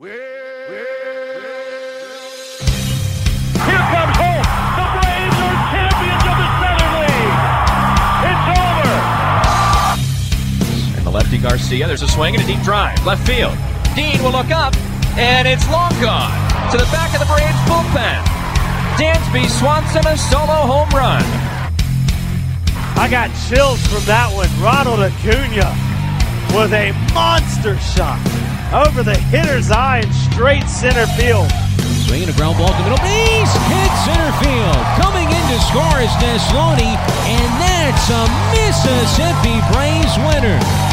Here comes home. The Braves are champions of the Southern League. It's over. And the lefty Garcia, there's a swing and a deep drive. Left field. Dean will look up, and it's long gone to the back of the Braves bullpen. Dansby Swanson a solo home run. I got chills from that one. Ronald Acuna with a monster shot over the hitter's eye in straight center field. Swinging a ground ball to middle base, hit center field. Coming in to score is Neslony, and that's a Mississippi Braves winner.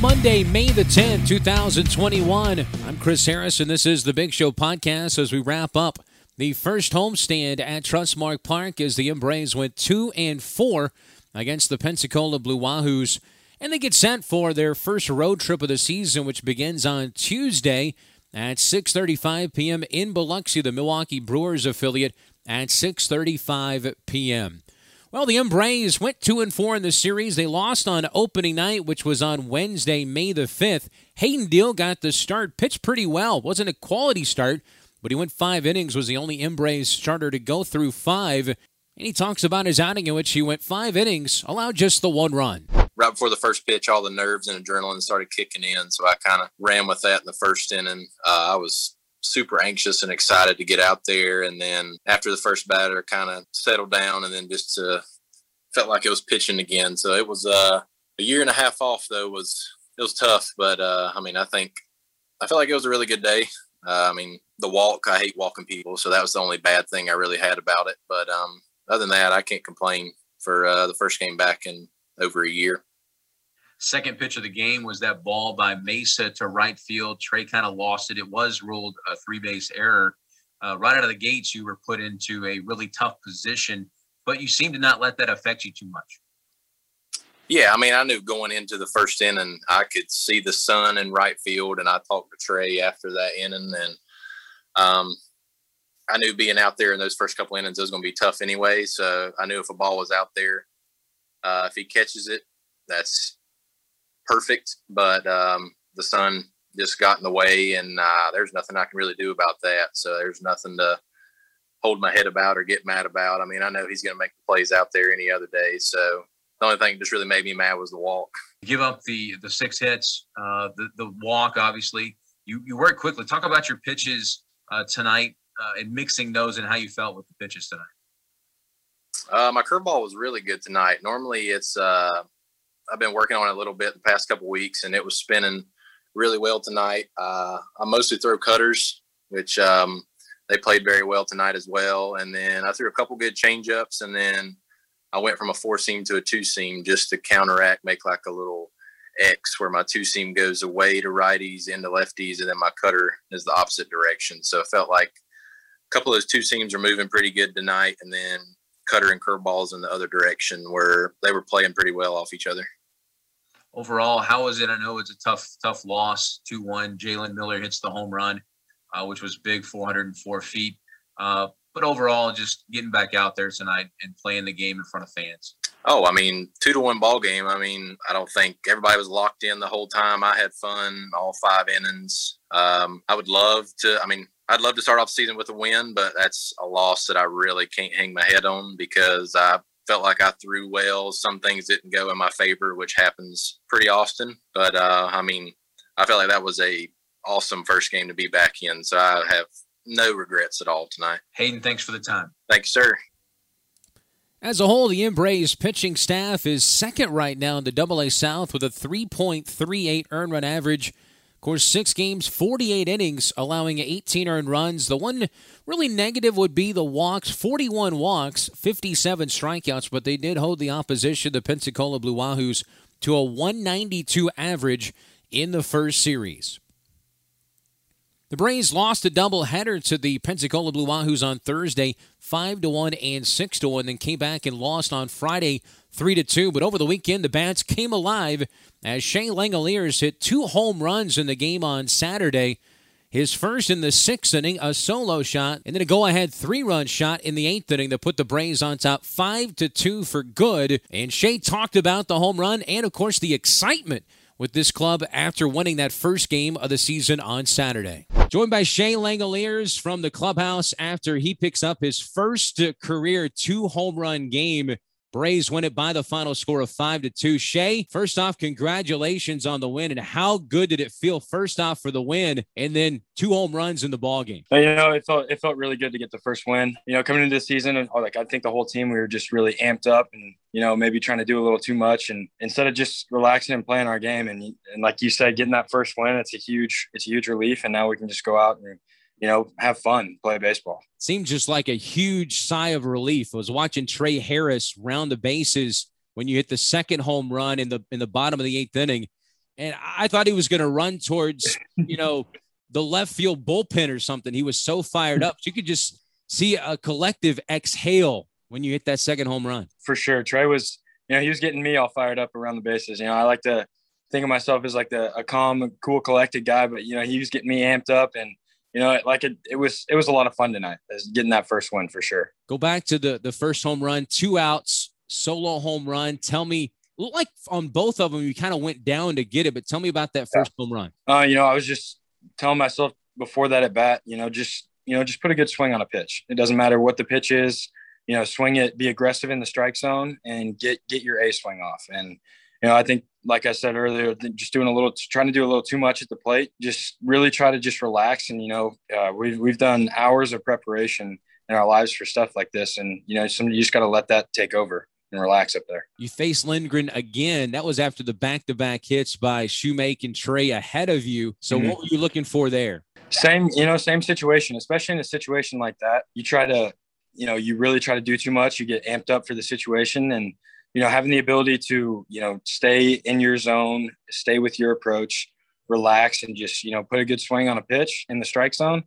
Monday, May the 10th, 2021. I'm Chris Harris, and this is the Big Show podcast as we wrap up the first homestand at Trustmark Park as the M-Braves went 2 and 4 against the Pensacola Blue Wahoos. And they get set for their first road trip of the season, which begins on Tuesday at 6:35 p.m. in Biloxi, the Milwaukee Brewers affiliate, at 6:35 p.m. Well, the M-Braves went two and four in the series. They lost on opening night, which was on Wednesday, May the fifth. Hayden Deal got the start, pitched pretty well. wasn't a quality start, but he went five innings. Was the only M-Braves starter to go through five. And he talks about his outing in which he went five innings, allowed just the one run. right before the first pitch, all the nerves and adrenaline started kicking in. So I kind of ran with that in the first inning. Uh, I was super anxious and excited to get out there. And then after the first batter, kind of settled down and then just uh, felt like it was pitching again. So it was uh, a year and a half off, though, was it was tough. But uh, I mean, I think I felt like it was a really good day. Uh, I mean, the walk, I hate walking people. So that was the only bad thing I really had about it. But um, other than that, I can't complain for uh, the first game back in over a year. Second pitch of the game was that ball by Mesa to right field. Trey kind of lost it. It was ruled a three base error. Uh, right out of the gates, you were put into a really tough position, but you seem to not let that affect you too much. Yeah, I mean, I knew going into the first inning, I could see the sun in right field, and I talked to Trey after that inning, and um, I knew being out there in those first couple innings was going to be tough anyway. So I knew if a ball was out there, uh, if he catches it, that's perfect. But um, the sun just got in the way, and uh, there's nothing I can really do about that. So there's nothing to hold my head about or get mad about. I mean, I know he's going to make the plays out there any other day. So the only thing that just really made me mad was the walk. Give up the the six hits, uh, the the walk. Obviously, you you work quickly. Talk about your pitches uh, tonight uh, and mixing those and how you felt with the pitches tonight. Uh, my curveball was really good tonight. Normally, it's uh, I've been working on it a little bit the past couple weeks, and it was spinning really well tonight. Uh, I mostly throw cutters, which um, they played very well tonight as well. And then I threw a couple good changeups, and then I went from a four seam to a two seam just to counteract, make like a little X where my two seam goes away to righties into lefties, and then my cutter is the opposite direction. So it felt like a couple of those two seams are moving pretty good tonight, and then cutter and curveballs in the other direction where they were playing pretty well off each other. Overall, how was it? I know it's a tough, tough loss. Two one. Jalen Miller hits the home run, uh, which was big, 404 feet. Uh, but overall, just getting back out there tonight and playing the game in front of fans. Oh, I mean, two to one ball game. I mean, I don't think everybody was locked in the whole time. I had fun all five innings. Um, I would love to. I mean, I'd love to start off season with a win, but that's a loss that I really can't hang my head on because I felt like I threw well. Some things didn't go in my favor, which happens pretty often. But uh, I mean, I felt like that was a awesome first game to be back in. So I have no regrets at all tonight. Hayden, thanks for the time. Thanks, sir. As a whole, the M-Braves pitching staff is second right now in the Double A South with a 3.38 earned run average. Of course, six games, 48 innings, allowing 18 earned runs. The one really negative would be the walks 41 walks, 57 strikeouts, but they did hold the opposition, the Pensacola Blue Wahoos, to a 192 average in the first series. The Braves lost a doubleheader to the Pensacola Blue Wahoos on Thursday, five to one and six to one. Then came back and lost on Friday, three to two. But over the weekend, the bats came alive as Shea Langeliers hit two home runs in the game on Saturday. his first in the sixth inning, a solo shot, and then a go-ahead three-run shot in the eighth inning that put the Braves on top five to two for good. And Shea talked about the home run and, of course, the excitement with this club after winning that first game of the season on Saturday. Joined by Shea Langeliers from the clubhouse after he picks up his first career two home run game Braves win it by the final score of five to two. Shea, first off, congratulations on the win. And how good did it feel first off for the win and then two home runs in the ball game? Uh, you know, it felt it felt really good to get the first win. You know, coming into the season and oh, like I think the whole team we were just really amped up and you know maybe trying to do a little too much and instead of just relaxing and playing our game and and like you said, getting that first win, it's a huge it's a huge relief. And now we can just go out and you know, have fun, play baseball. Seemed just like a huge sigh of relief. I was watching Trey Harris round the bases when you hit the second home run in the in the bottom of the eighth inning, and I thought he was going to run towards you know the left field bullpen or something. He was so fired up. You could just see a collective exhale when you hit that second home run. For sure, Trey was you know he was getting me all fired up around the bases. You know, I like to think of myself as like the a calm, cool, collected guy, but you know he was getting me amped up and you know, like it, it was it was a lot of fun tonight. Getting that first one for sure. Go back to the the first home run, two outs, solo home run. Tell me, look like on both of them, you kind of went down to get it, but tell me about that first yeah. home run. Uh, you know, I was just telling myself before that at bat, you know, just you know, just put a good swing on a pitch. It doesn't matter what the pitch is. You know, swing it, be aggressive in the strike zone, and get get your A swing off. And you know, I think, like I said earlier, just doing a little, trying to do a little too much at the plate. Just really try to just relax. And you know, uh, we've we've done hours of preparation in our lives for stuff like this, and you know, some you just got to let that take over and relax up there. You face Lindgren again. That was after the back-to-back hits by Shoemake and Trey ahead of you. So, mm-hmm. what were you looking for there? Same, you know, same situation. Especially in a situation like that, you try to, you know, you really try to do too much. You get amped up for the situation, and you know, having the ability to, you know, stay in your zone, stay with your approach, relax, and just, you know, put a good swing on a pitch in the strike zone.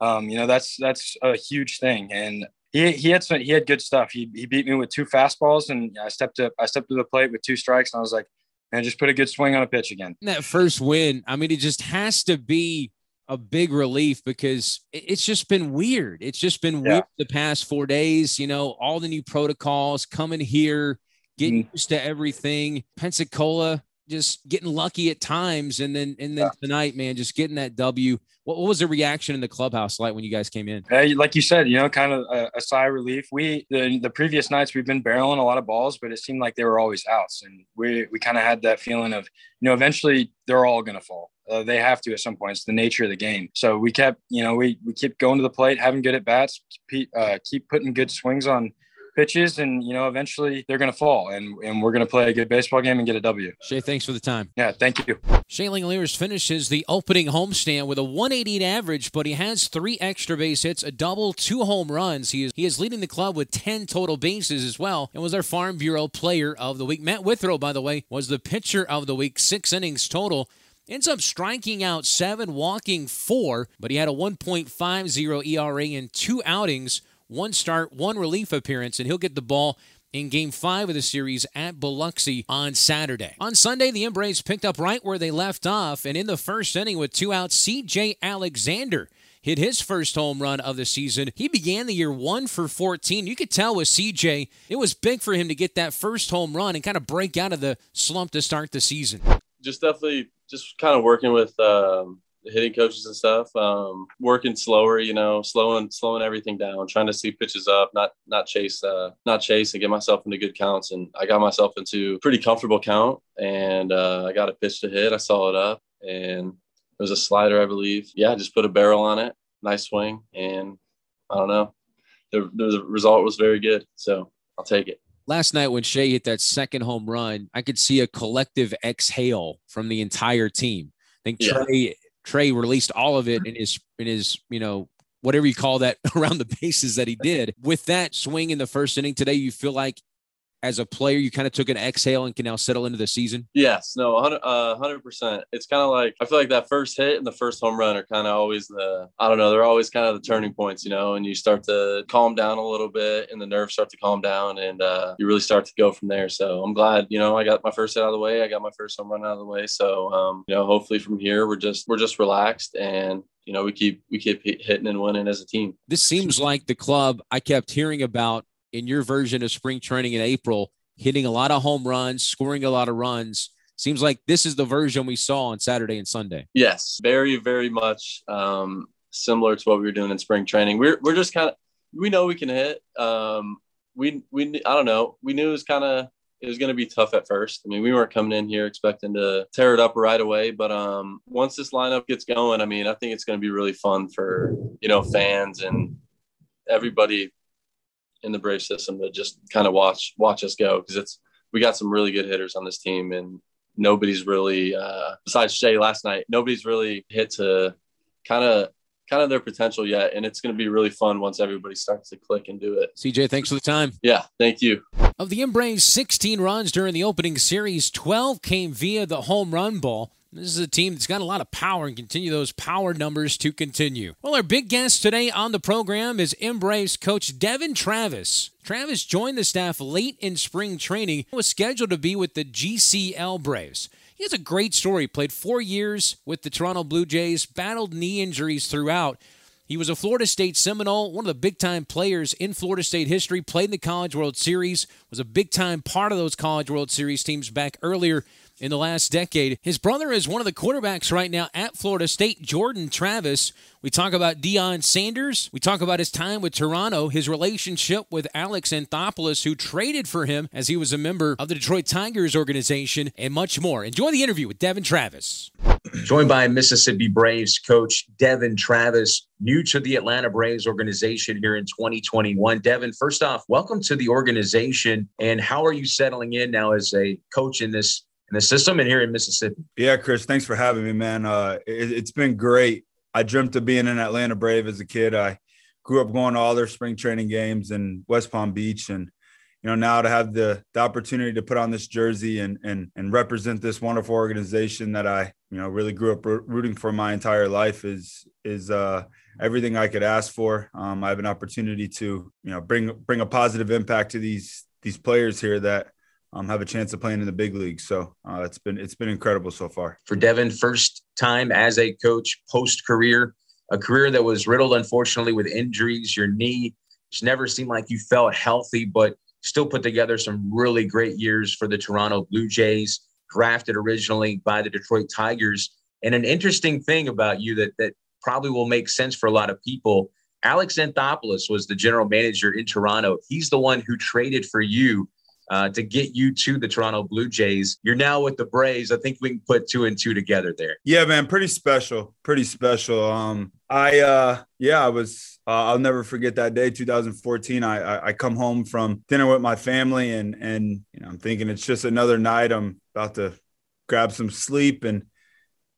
Um, you know, that's that's a huge thing. And he he had some he had good stuff. He he beat me with two fastballs, and I stepped up I stepped to the plate with two strikes, and I was like, man, just put a good swing on a pitch again. That first win, I mean, it just has to be a big relief because it's just been weird. It's just been yeah. weird the past four days. You know, all the new protocols coming here getting mm-hmm. used to everything. Pensacola just getting lucky at times, and then and then yeah. tonight, man, just getting that W. What, what, was the reaction in the clubhouse like when you guys came in? Hey, like you said, you know, kind of a, a, sigh of relief. We the, the previous nights we've been barreling a lot of balls, but it seemed like they were always outs, and we we kind of had that feeling of you know eventually they're all going to fall. Uh, they have to at some point. It's the nature of the game. So we kept, you know, we we kept going to the plate, having good at bats, keep, uh, keep putting good swings on pitches and you know eventually they're going to fall and, and we're going to play a good baseball game and get a w. Shea, thanks for the time. Yeah thank you. Shea langeliers finishes the opening homestand with a 188 average but he has three extra base hits a double two home runs. He is he is leading the club with 10 total bases as well and was our farm bureau player of the week. Matt withrow by the way was the pitcher of the week. Six innings total. Ends up striking out seven, walking four, but he had a 1.50 ERA in two outings one start, one relief appearance, and he'll get the ball in game five of the series at Biloxi on Saturday. On Sunday, the M-Braves picked up right where they left off, and in the first inning with two outs, CJ Alexander hit his first home run of the season. He began the year one for 14. You could tell with CJ, it was big for him to get that first home run and kind of break out of the slump to start the season. Just definitely just kind of working with um, hitting coaches and stuff. Um, working slower, you know, slowing slowing everything down, trying to see pitches up, not not chase, uh, not chase, and get myself into good counts. And I got myself into pretty comfortable count, and uh, I got a pitch to hit. I saw it up, and it was a slider, I believe. Yeah, just put a barrel on it, nice swing, and I don't know. The, the result was very good, so I'll take it last night when Shea hit that second home run, I could see a collective exhale from the entire team. I think yeah. Trey Trey released all of it in his in his you know whatever you call that around the bases that he did. With that swing in the first inning today, you feel like as a player, you kind of took an exhale and can now settle into the season? Yes, no, 100 uh, percent. It's kind of like I feel like that first hit and the first home run are kind of always the I don't know. They're always kind of the turning points, you know. And you start to calm down a little bit, and the nerves start to calm down, and uh, you really start to go from there. So I'm glad, you know, I got my first hit out of the way. I got my first home run out of the way. So um, you know, hopefully from here we're just we're just relaxed and you know we keep we keep hitting and winning as a team. This seems like the club I kept hearing about in your version of spring training in April, hitting a lot of home runs, scoring a lot of runs. Seems like this is the version we saw on Saturday and Sunday. Yes, very very much um, similar to what we were doing in spring training. We're we're just kind of we know we can hit. Um, we we I don't know. We knew it was kind of it was going to be tough at first. I mean, we weren't coming in here expecting to tear it up right away, but um, once this lineup gets going, I mean, I think it's going to be really fun for you know fans and everybody in the Brave system to just kind of watch watch us go because it's we got some really good hitters on this team and nobody's really uh, besides Shea last night, nobody's really hit to kind of kind of their potential yet. And it's going to be really fun once everybody starts to click and do it. CJ, thanks for the time. Yeah, thank you. Of the M-Braves 16 runs during the opening series, 12 came via the home run ball. This is a team that's got a lot of power and continue those power numbers to continue. Well, our big guest today on the program is M-Braves coach Devon Travis. Travis joined the staff late in spring training, was scheduled to be with the GCL Braves. He has a great story. Played four years with the Toronto Blue Jays, battled knee injuries throughout. He was a Florida State Seminole, one of the big time players in Florida State history, played in the College World Series, was a big time part of those College World Series teams back earlier in the last decade. His brother is one of the quarterbacks right now at Florida State, Jordan Travis. We talk about Deion Sanders. We talk about his time with Toronto, his relationship with Alex Anthopoulos, who traded for him as he was a member of the Detroit Tigers organization, and much more. Enjoy the interview with Devon Travis. Joined by Mississippi Braves coach Devon Travis, new to the Atlanta Braves organization here in 2021. Devon, first off, welcome to the organization. And how are you settling in now as a coach in this in the system and here in Mississippi. Yeah, Chris, thanks for having me, man. Uh, it, has been great. I dreamt of being an Atlanta Brave as a kid. I grew up going to all their spring training games in West Palm Beach, and you know now to have the the opportunity to put on this jersey and and and represent this wonderful organization that I you know really grew up rooting for my entire life is is uh, everything I could ask for. Um, I have an opportunity to you know bring bring a positive impact to these these players here that um, have a chance of playing in the big league. So uh, it's been it's been incredible so far. For Devon, first time as a coach post career, a career that was riddled unfortunately with injuries. Your knee just never seemed like you felt healthy, but still put together some really great years for the Toronto Blue Jays. Drafted originally by the Detroit Tigers. And an interesting thing about you that that probably will make sense for a lot of people. Alex Anthopoulos was the general manager in Toronto. He's the one who traded for you uh, to get you to the Toronto Blue Jays. You're now with the Braves. I think we can put two and two together there. Yeah, man, pretty special. Pretty special. Um, I uh, yeah, I was. Uh, I'll never forget that day, 2014. I, I I come home from dinner with my family, and and you know I'm thinking it's just another night. I'm about to grab some sleep and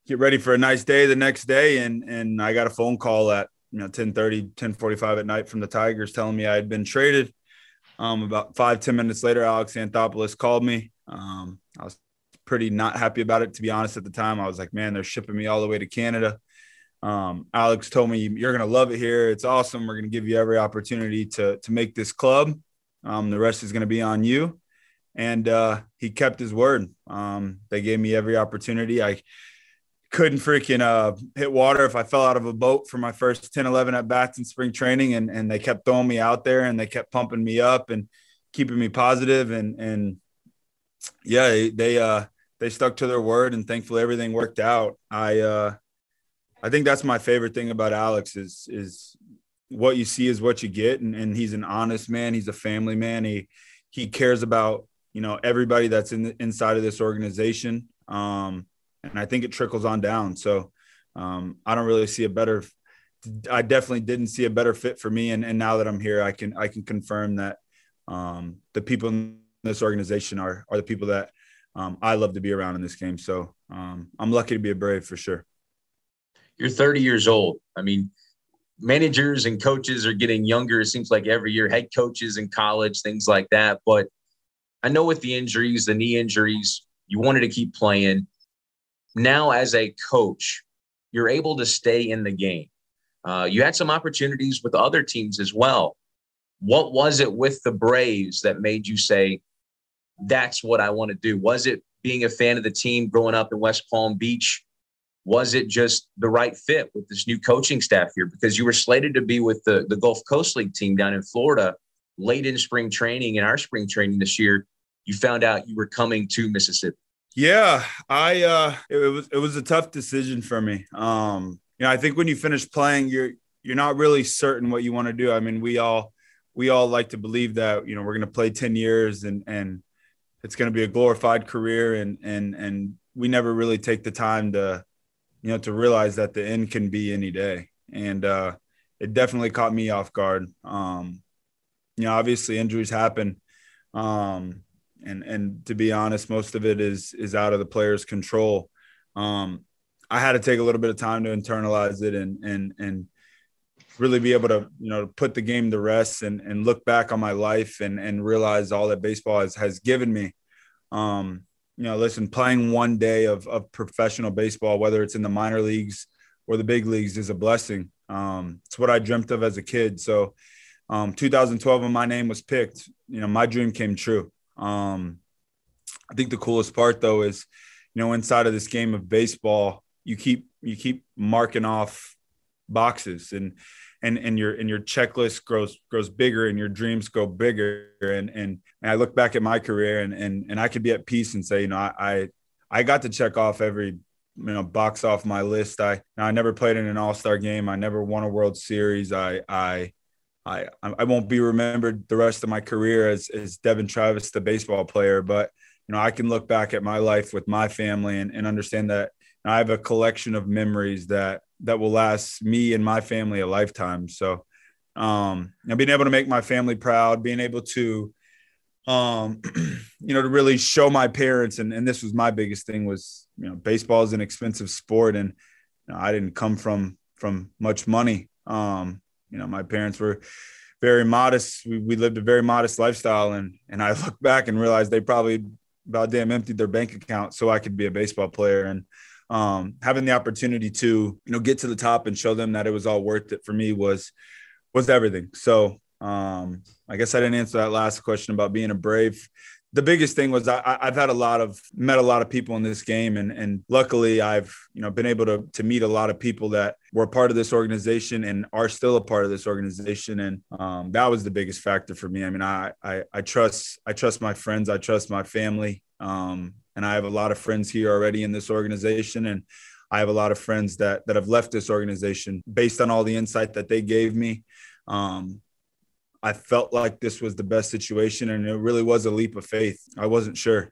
get ready for a nice day the next day, and and I got a phone call at you know 10 30 10 45 at night from the tigers telling me i had been traded um, about five ten minutes later, Alex Anthopoulos called me. Um, I was pretty not happy about it, to be honest, at the time. I was like, man, they're shipping me all the way to Canada. Um, Alex told me, you're going to love it here. It's awesome. We're going to give you every opportunity to, to make this club. Um, the rest is going to be on you. And uh, he kept his word. Um, they gave me every opportunity. I couldn't freaking uh, hit water if I fell out of a boat for my first 10, 11 at bats in spring training. And, and they kept throwing me out there and they kept pumping me up and keeping me positive. And, and yeah, they, uh, they stuck to their word and thankfully everything worked out. I, uh, I think that's my favorite thing about Alex is, is what you see is what you get. And, and he's an honest man. He's a family man. He, he cares about, you know, everybody that's in the, inside of this organization. Um, and I think it trickles on down. So um, I don't really see a better. I definitely didn't see a better fit for me, and, and now that I'm here, I can I can confirm that um, the people in this organization are are the people that um, I love to be around in this game. So um, I'm lucky to be a Brave for sure. You're 30 years old. I mean, managers and coaches are getting younger. It seems like every year, head coaches in college, things like that. But I know with the injuries, the knee injuries, you wanted to keep playing now as a coach, you're able to stay in the game. Uh, you had some opportunities with other teams as well. What was it with the Braves that made you say, that's what I want to do? Was it being a fan of the team growing up in West Palm Beach? was it just the right fit with this new coaching staff here? Because you were slated to be with the, the Gulf Coast League team down in Florida late in spring training and our spring training this year. You found out you were coming to Mississippi. Yeah, I uh it, it was it was a tough decision for me. Um, you know, I think when you finish playing, you're you're not really certain what you want to do. I mean, we all we all like to believe that, you know, we're gonna play 10 years and and it's gonna be a glorified career and and and we never really take the time to you know, to realize that the end can be any day. And uh, it definitely caught me off guard. Um, you know, obviously injuries happen. Um, and, and to be honest, most of it is, is out of the player's control. Um, I had to take a little bit of time to internalize it and, and, and really be able to, you know, put the game to rest and, and look back on my life and, and realize all that baseball has, has given me. Um, you know, listen, playing one day of, of professional baseball, whether it's in the minor leagues or the big leagues, is a blessing. Um, it's what I dreamt of as a kid. So, um, 2012, when my name was picked, you know, my dream came true. Um, I think the coolest part, though, is, you know, inside of this game of baseball, you keep you keep marking off boxes and and and your and your checklist grows grows bigger and your dreams go bigger. And and, and I look back at my career and and and I could be at peace and say you know I I, I got to check off every you know box off my list. I I never played in an all-star game. I never won a world series. I I I I won't be remembered the rest of my career as as Devon Travis the baseball player but you know I can look back at my life with my family and, and understand that I have a collection of memories that that will last me and my family a lifetime. So, um, being able to make my family proud, being able to, um, you know, to really show my parents, and, and this was my biggest thing was, you know, baseball is an expensive sport, and you know, I didn't come from from much money. Um, you know, my parents were very modest. We, we lived a very modest lifestyle, and and I look back and realize they probably about damn emptied their bank account so I could be a baseball player, and um, having the opportunity to you know get to the top and show them that it was all worth it for me was was everything. So um, I guess I didn't answer that last question about being a brave. The biggest thing was I, I've had a lot of met a lot of people in this game, and and luckily I've you know been able to to meet a lot of people that were part of this organization and are still a part of this organization, and um, that was the biggest factor for me. I mean, I, I I trust I trust my friends, I trust my family, um, and I have a lot of friends here already in this organization, and I have a lot of friends that that have left this organization based on all the insight that they gave me. Um, I felt like this was the best situation, and it really was a leap of faith. I wasn't sure,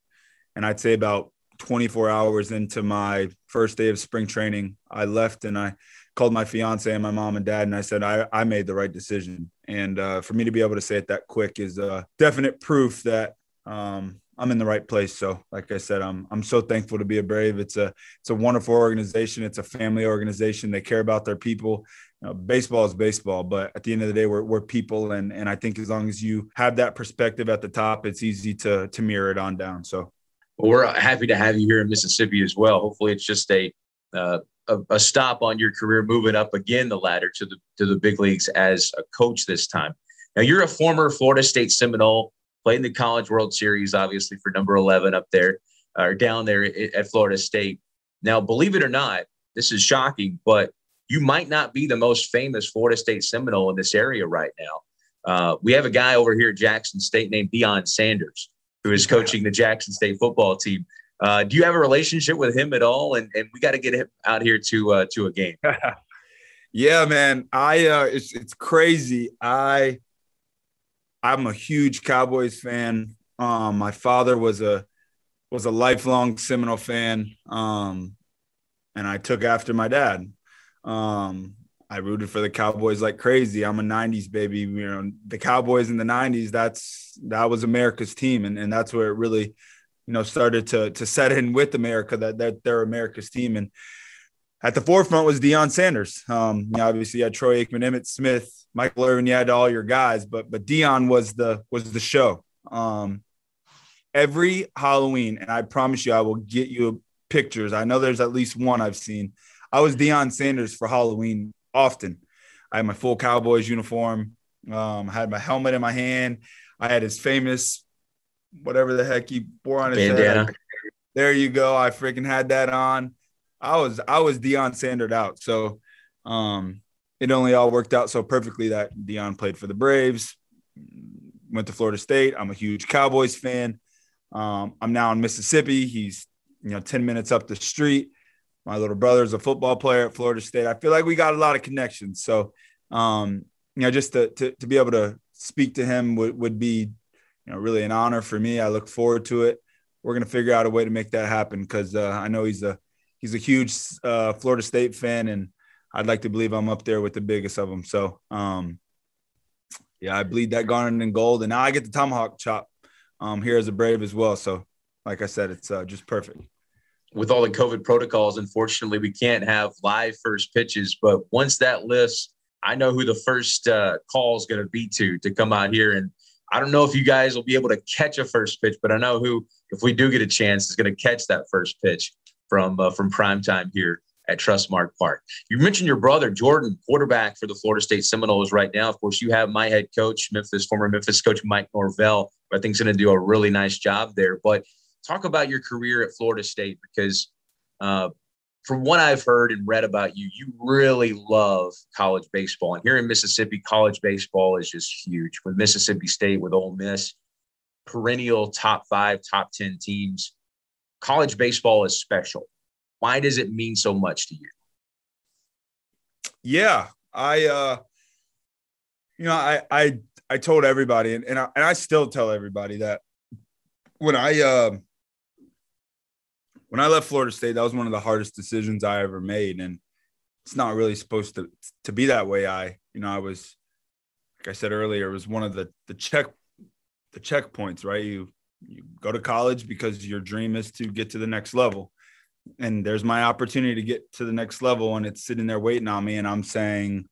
and I'd say about 24 hours into my first day of spring training, I left and I called my fiance and my mom and dad, and I said I, I made the right decision. And uh, for me to be able to say it that quick is uh, definite proof that um, I'm in the right place. So, like I said, I'm I'm so thankful to be a Brave. It's a it's a wonderful organization. It's a family organization. They care about their people. Know, baseball is baseball, but at the end of the day, we're, we're people, and and I think as long as you have that perspective at the top, it's easy to to mirror it on down. So, well, we're happy to have you here in Mississippi as well. Hopefully, it's just a uh, a, a stop on your career moving up again the ladder to the to the big leagues as a coach this time. Now, you're a former Florida State Seminole played in the College World Series, obviously for number 11 up there or down there at Florida State. Now, believe it or not, this is shocking, but you might not be the most famous Florida State Seminole in this area right now. Uh, we have a guy over here at Jackson State named Deion Sanders, who is coaching the Jackson State football team. Uh, do you have a relationship with him at all? And, and we got to get him out here to uh, to a game. yeah, man. I uh, it's it's crazy. I I'm a huge Cowboys fan. Um, my father was a was a lifelong Seminole fan, um, and I took after my dad. Um, I rooted for the Cowboys like crazy. I'm a '90s baby. You know, the Cowboys in the '90s. That's that was America's team, and, and that's where it really, you know, started to to set in with America that that they're America's team. And at the forefront was Deion Sanders. Um, you know, obviously, you had Troy Aikman, Emmitt Smith, Michael Irvin, you had all your guys, but but Deion was the was the show. Um, every Halloween, and I promise you, I will get you pictures. I know there's at least one I've seen. I was Deion Sanders for Halloween often. I had my full Cowboys uniform. Um, I had my helmet in my hand. I had his famous whatever the heck he wore on his bandana. head. There you go. I freaking had that on. I was I was Deion Sandered out. So um, it only all worked out so perfectly that Deion played for the Braves, went to Florida State. I'm a huge Cowboys fan. Um, I'm now in Mississippi. He's you know 10 minutes up the street. My little brother's a football player at Florida State. I feel like we got a lot of connections. So um, you know, just to, to, to be able to speak to him would, would be you know really an honor for me. I look forward to it. We're gonna figure out a way to make that happen because uh, I know he's a he's a huge uh, Florida State fan, and I'd like to believe I'm up there with the biggest of them. So, um, yeah, I bleed that garnet and gold, and now I get the tomahawk chop um, here as a Brave as well. So, like I said, it's uh, just perfect. With all the COVID protocols, unfortunately, we can't have live first pitches. But once that list, I know who the first uh, call is going to be to to come out here. And I don't know if you guys will be able to catch a first pitch, but I know who, if we do get a chance, is going to catch that first pitch from uh, from prime time here at Trustmark Park. You mentioned your brother Jordan, quarterback for the Florida State Seminoles right now. Of course, you have my head coach, Memphis former Memphis coach Mike Norvell, I think is going to do a really nice job there. But talk about your career at Florida State because. Uh, from what I've heard and read about you, you really love college baseball. And here in Mississippi, college baseball is just huge. With Mississippi State, with Ole Miss, perennial top five, top 10 teams college baseball is special. Why does it mean so much to you? Yeah, I, uh, you know, I, I, I told everybody, and, and I, and I still tell everybody that when I, uh, when I left Florida State, that was one of the hardest decisions I ever made, and it's not really supposed to to be that way. I, you know, I was, like I said earlier, it was one of the the check the checkpoints, right? You you go to college because your dream is to get to the next level. And there's my opportunity to get to the next level and it's sitting there waiting on me. And i'm saying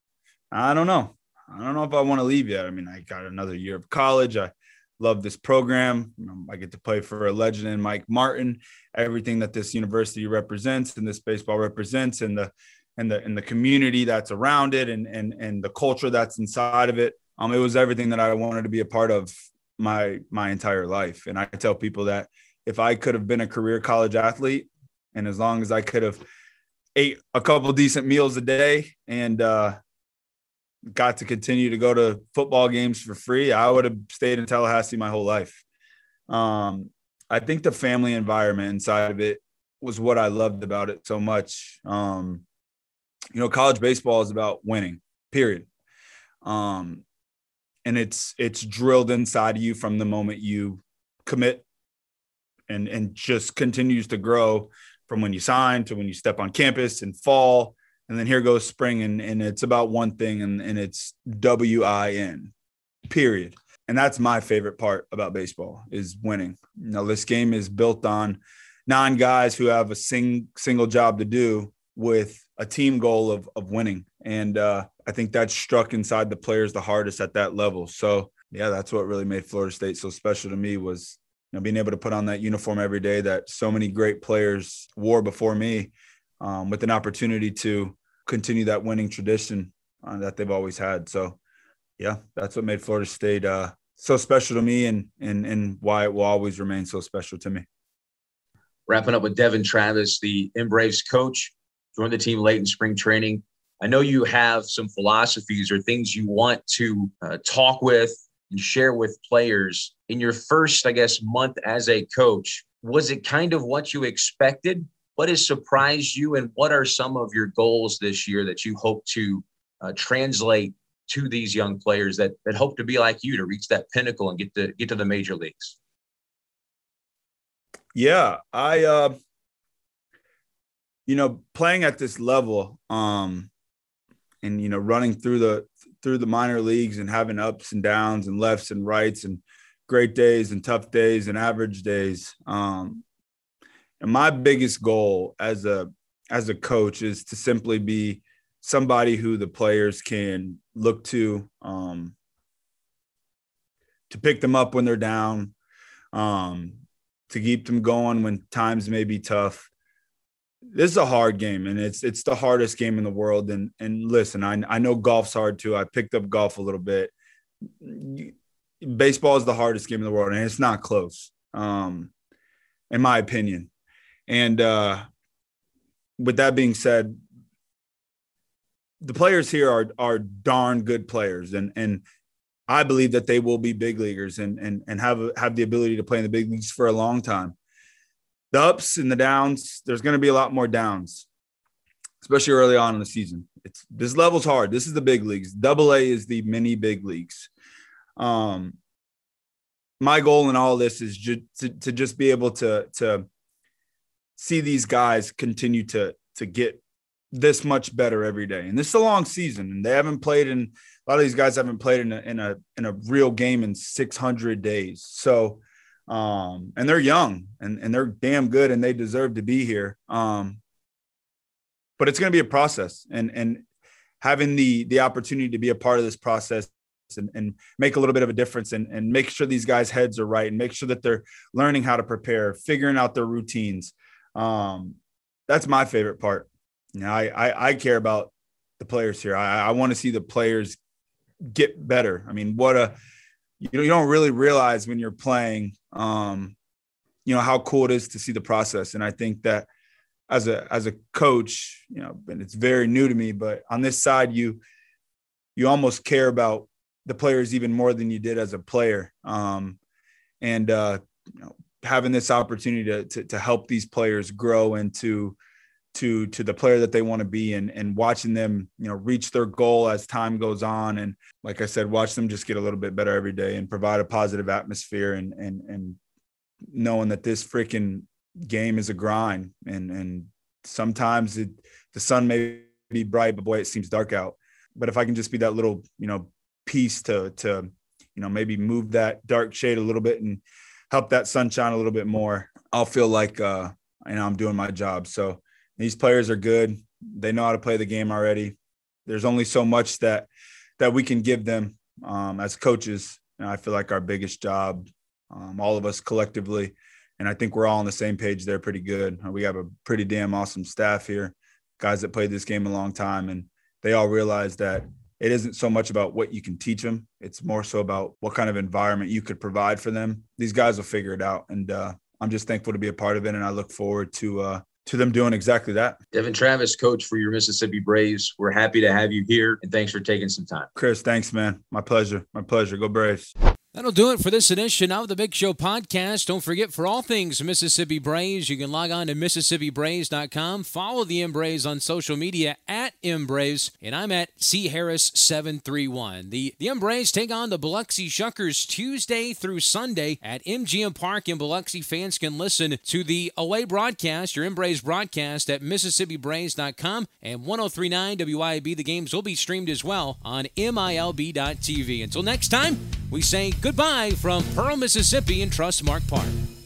i don't know. I don't know if i want to leave yet. I mean i got another year of college. I love this program. I get to play for a legend in mike martin. Everything that this university represents and this baseball represents and the and the and the community that's around it and and and the culture that's inside of it. Um it was everything that i wanted to be a part of my my entire life. And I tell people that if I could have been a career college athlete, and as long as I could have ate a couple decent meals a day and uh, got to continue to go to football games for free, I would have stayed in Tallahassee my whole life. Um, I think the family environment inside of it was what I loved about it so much. Um, you know, college baseball is about winning, period. Um, and it's it's drilled inside of you from the moment you commit and and just continues to grow from when you sign to when you step on campus in fall and then here goes spring and, and it's about one thing and, and it's w-i-n period. And that's my favorite part about baseball is winning. Now this game is built on nine guys who have a sing, single job to do with a team goal of, of winning. And uh, I think that struck inside the players the hardest at that level. So yeah, that's what really made Florida State so special to me was you know being able to put on that uniform every day that so many great players wore before me, um, with an opportunity to continue that winning tradition uh, that they've always had. So yeah, that's what made Florida State uh, so special to me and and and why it will always remain so special to me. Wrapping up with Devon Travis, the Braves coach, joined the team late in spring training. I know you have some philosophies or things you want to uh, talk with and share with players in your first, I guess, month as a coach. Was it kind of what you expected? What has surprised you, and what are some of your goals this year that you hope to uh, translate to these young players that that hope to be like you to reach that pinnacle and get to get to the major leagues? Yeah, I, uh, you know, playing at this level, um, and you know running through the through the minor leagues and having ups and downs and lefts and rights and great days and tough days and average days um, and my biggest goal as a as a coach is to simply be somebody who the players can look to um, to pick them up when they're down um, to keep them going when times may be tough. This is a hard game and it's it's the hardest game in the world. And and listen I, I know golf's hard too. I picked up golf a little bit. Baseball is the hardest game in the world and it's not close um in my opinion and uh with that being said, the players here are are darn good players, and and I believe that they will be big leaguers and and and have have the ability to play in the big leagues for a long time. The ups and the downs, there's going to be a lot more downs, especially early on in the season. It's this level's hard. This is the big leagues. Double A is the mini big leagues. Um, my goal in all this is ju- to, to just be able to to see these guys continue to to get this much better every day. And this is a long season, and they haven't played in a lot of these guys haven't played in a in a in a real game in 600 days. So, um, and they're young and and they're damn good, and they deserve to be here. Um, but it's going to be a process, and and having the the opportunity to be a part of this process and, and make a little bit of a difference and, and make sure these guys' heads are right and make sure that they're learning how to prepare, figuring out their routines. Um, that's my favorite part. You know, I, I, I care about the players here. I, I want to see the players get better. I mean, what a you know, you don't really realize when you're playing, um, you know, how cool it is to see the process. And I think that as a as a coach, you know, and it's very new to me, but on this side, you you almost care about the players even more than you did as a player. Um, and uh, you know, having this opportunity to, to, to help these players grow into to to the player that they want to be and and watching them you know reach their goal as time goes on. And like I said watch them just get a little bit better every day and provide a positive atmosphere and and and knowing that this freaking game is a grind. And and sometimes it, the sun may be bright but boy it seems dark out. But if I can just be that little you know piece to to you know maybe move that dark shade a little bit and help that sunshine a little bit more I'll feel like uh you know I'm doing my job so these players are good. They know how to play the game already. There's only so much that that we can give them um, as coaches. And I feel like our biggest job, um, all of us collectively, and I think we're all on the same page there pretty good. We have a pretty damn awesome staff here, guys that played this game a long time, and they all realize that it isn't so much about what you can teach them. It's more so about what kind of environment you could provide for them. These guys will figure it out. And uh, I'm just thankful to be a part of it. And I look forward to uh, to them doing exactly that. devon Travis, coach for your Mississippi Braves. We're happy to have you here and thanks for taking some time. Chris, thanks, man. My pleasure. My pleasure. Go Braves. That'll do it for this edition of the Big Show podcast. Don't forget, for all things Mississippi Braves, you can log on to MississippiBraves.com. Follow the M-Braves on social media at M-Braves, and I'm at C Harris 731. The the M-Braves take on the Biloxi Shuckers Tuesday through Sunday at MGM Park in Biloxi. Fans can listen to the away broadcast, your M-Braves broadcast at MississippiBraves.com and 1039 WIB. The games will be streamed as well on MILB.TV. Until next time, we say goodbye from Pearl, Mississippi and Trustmark Park.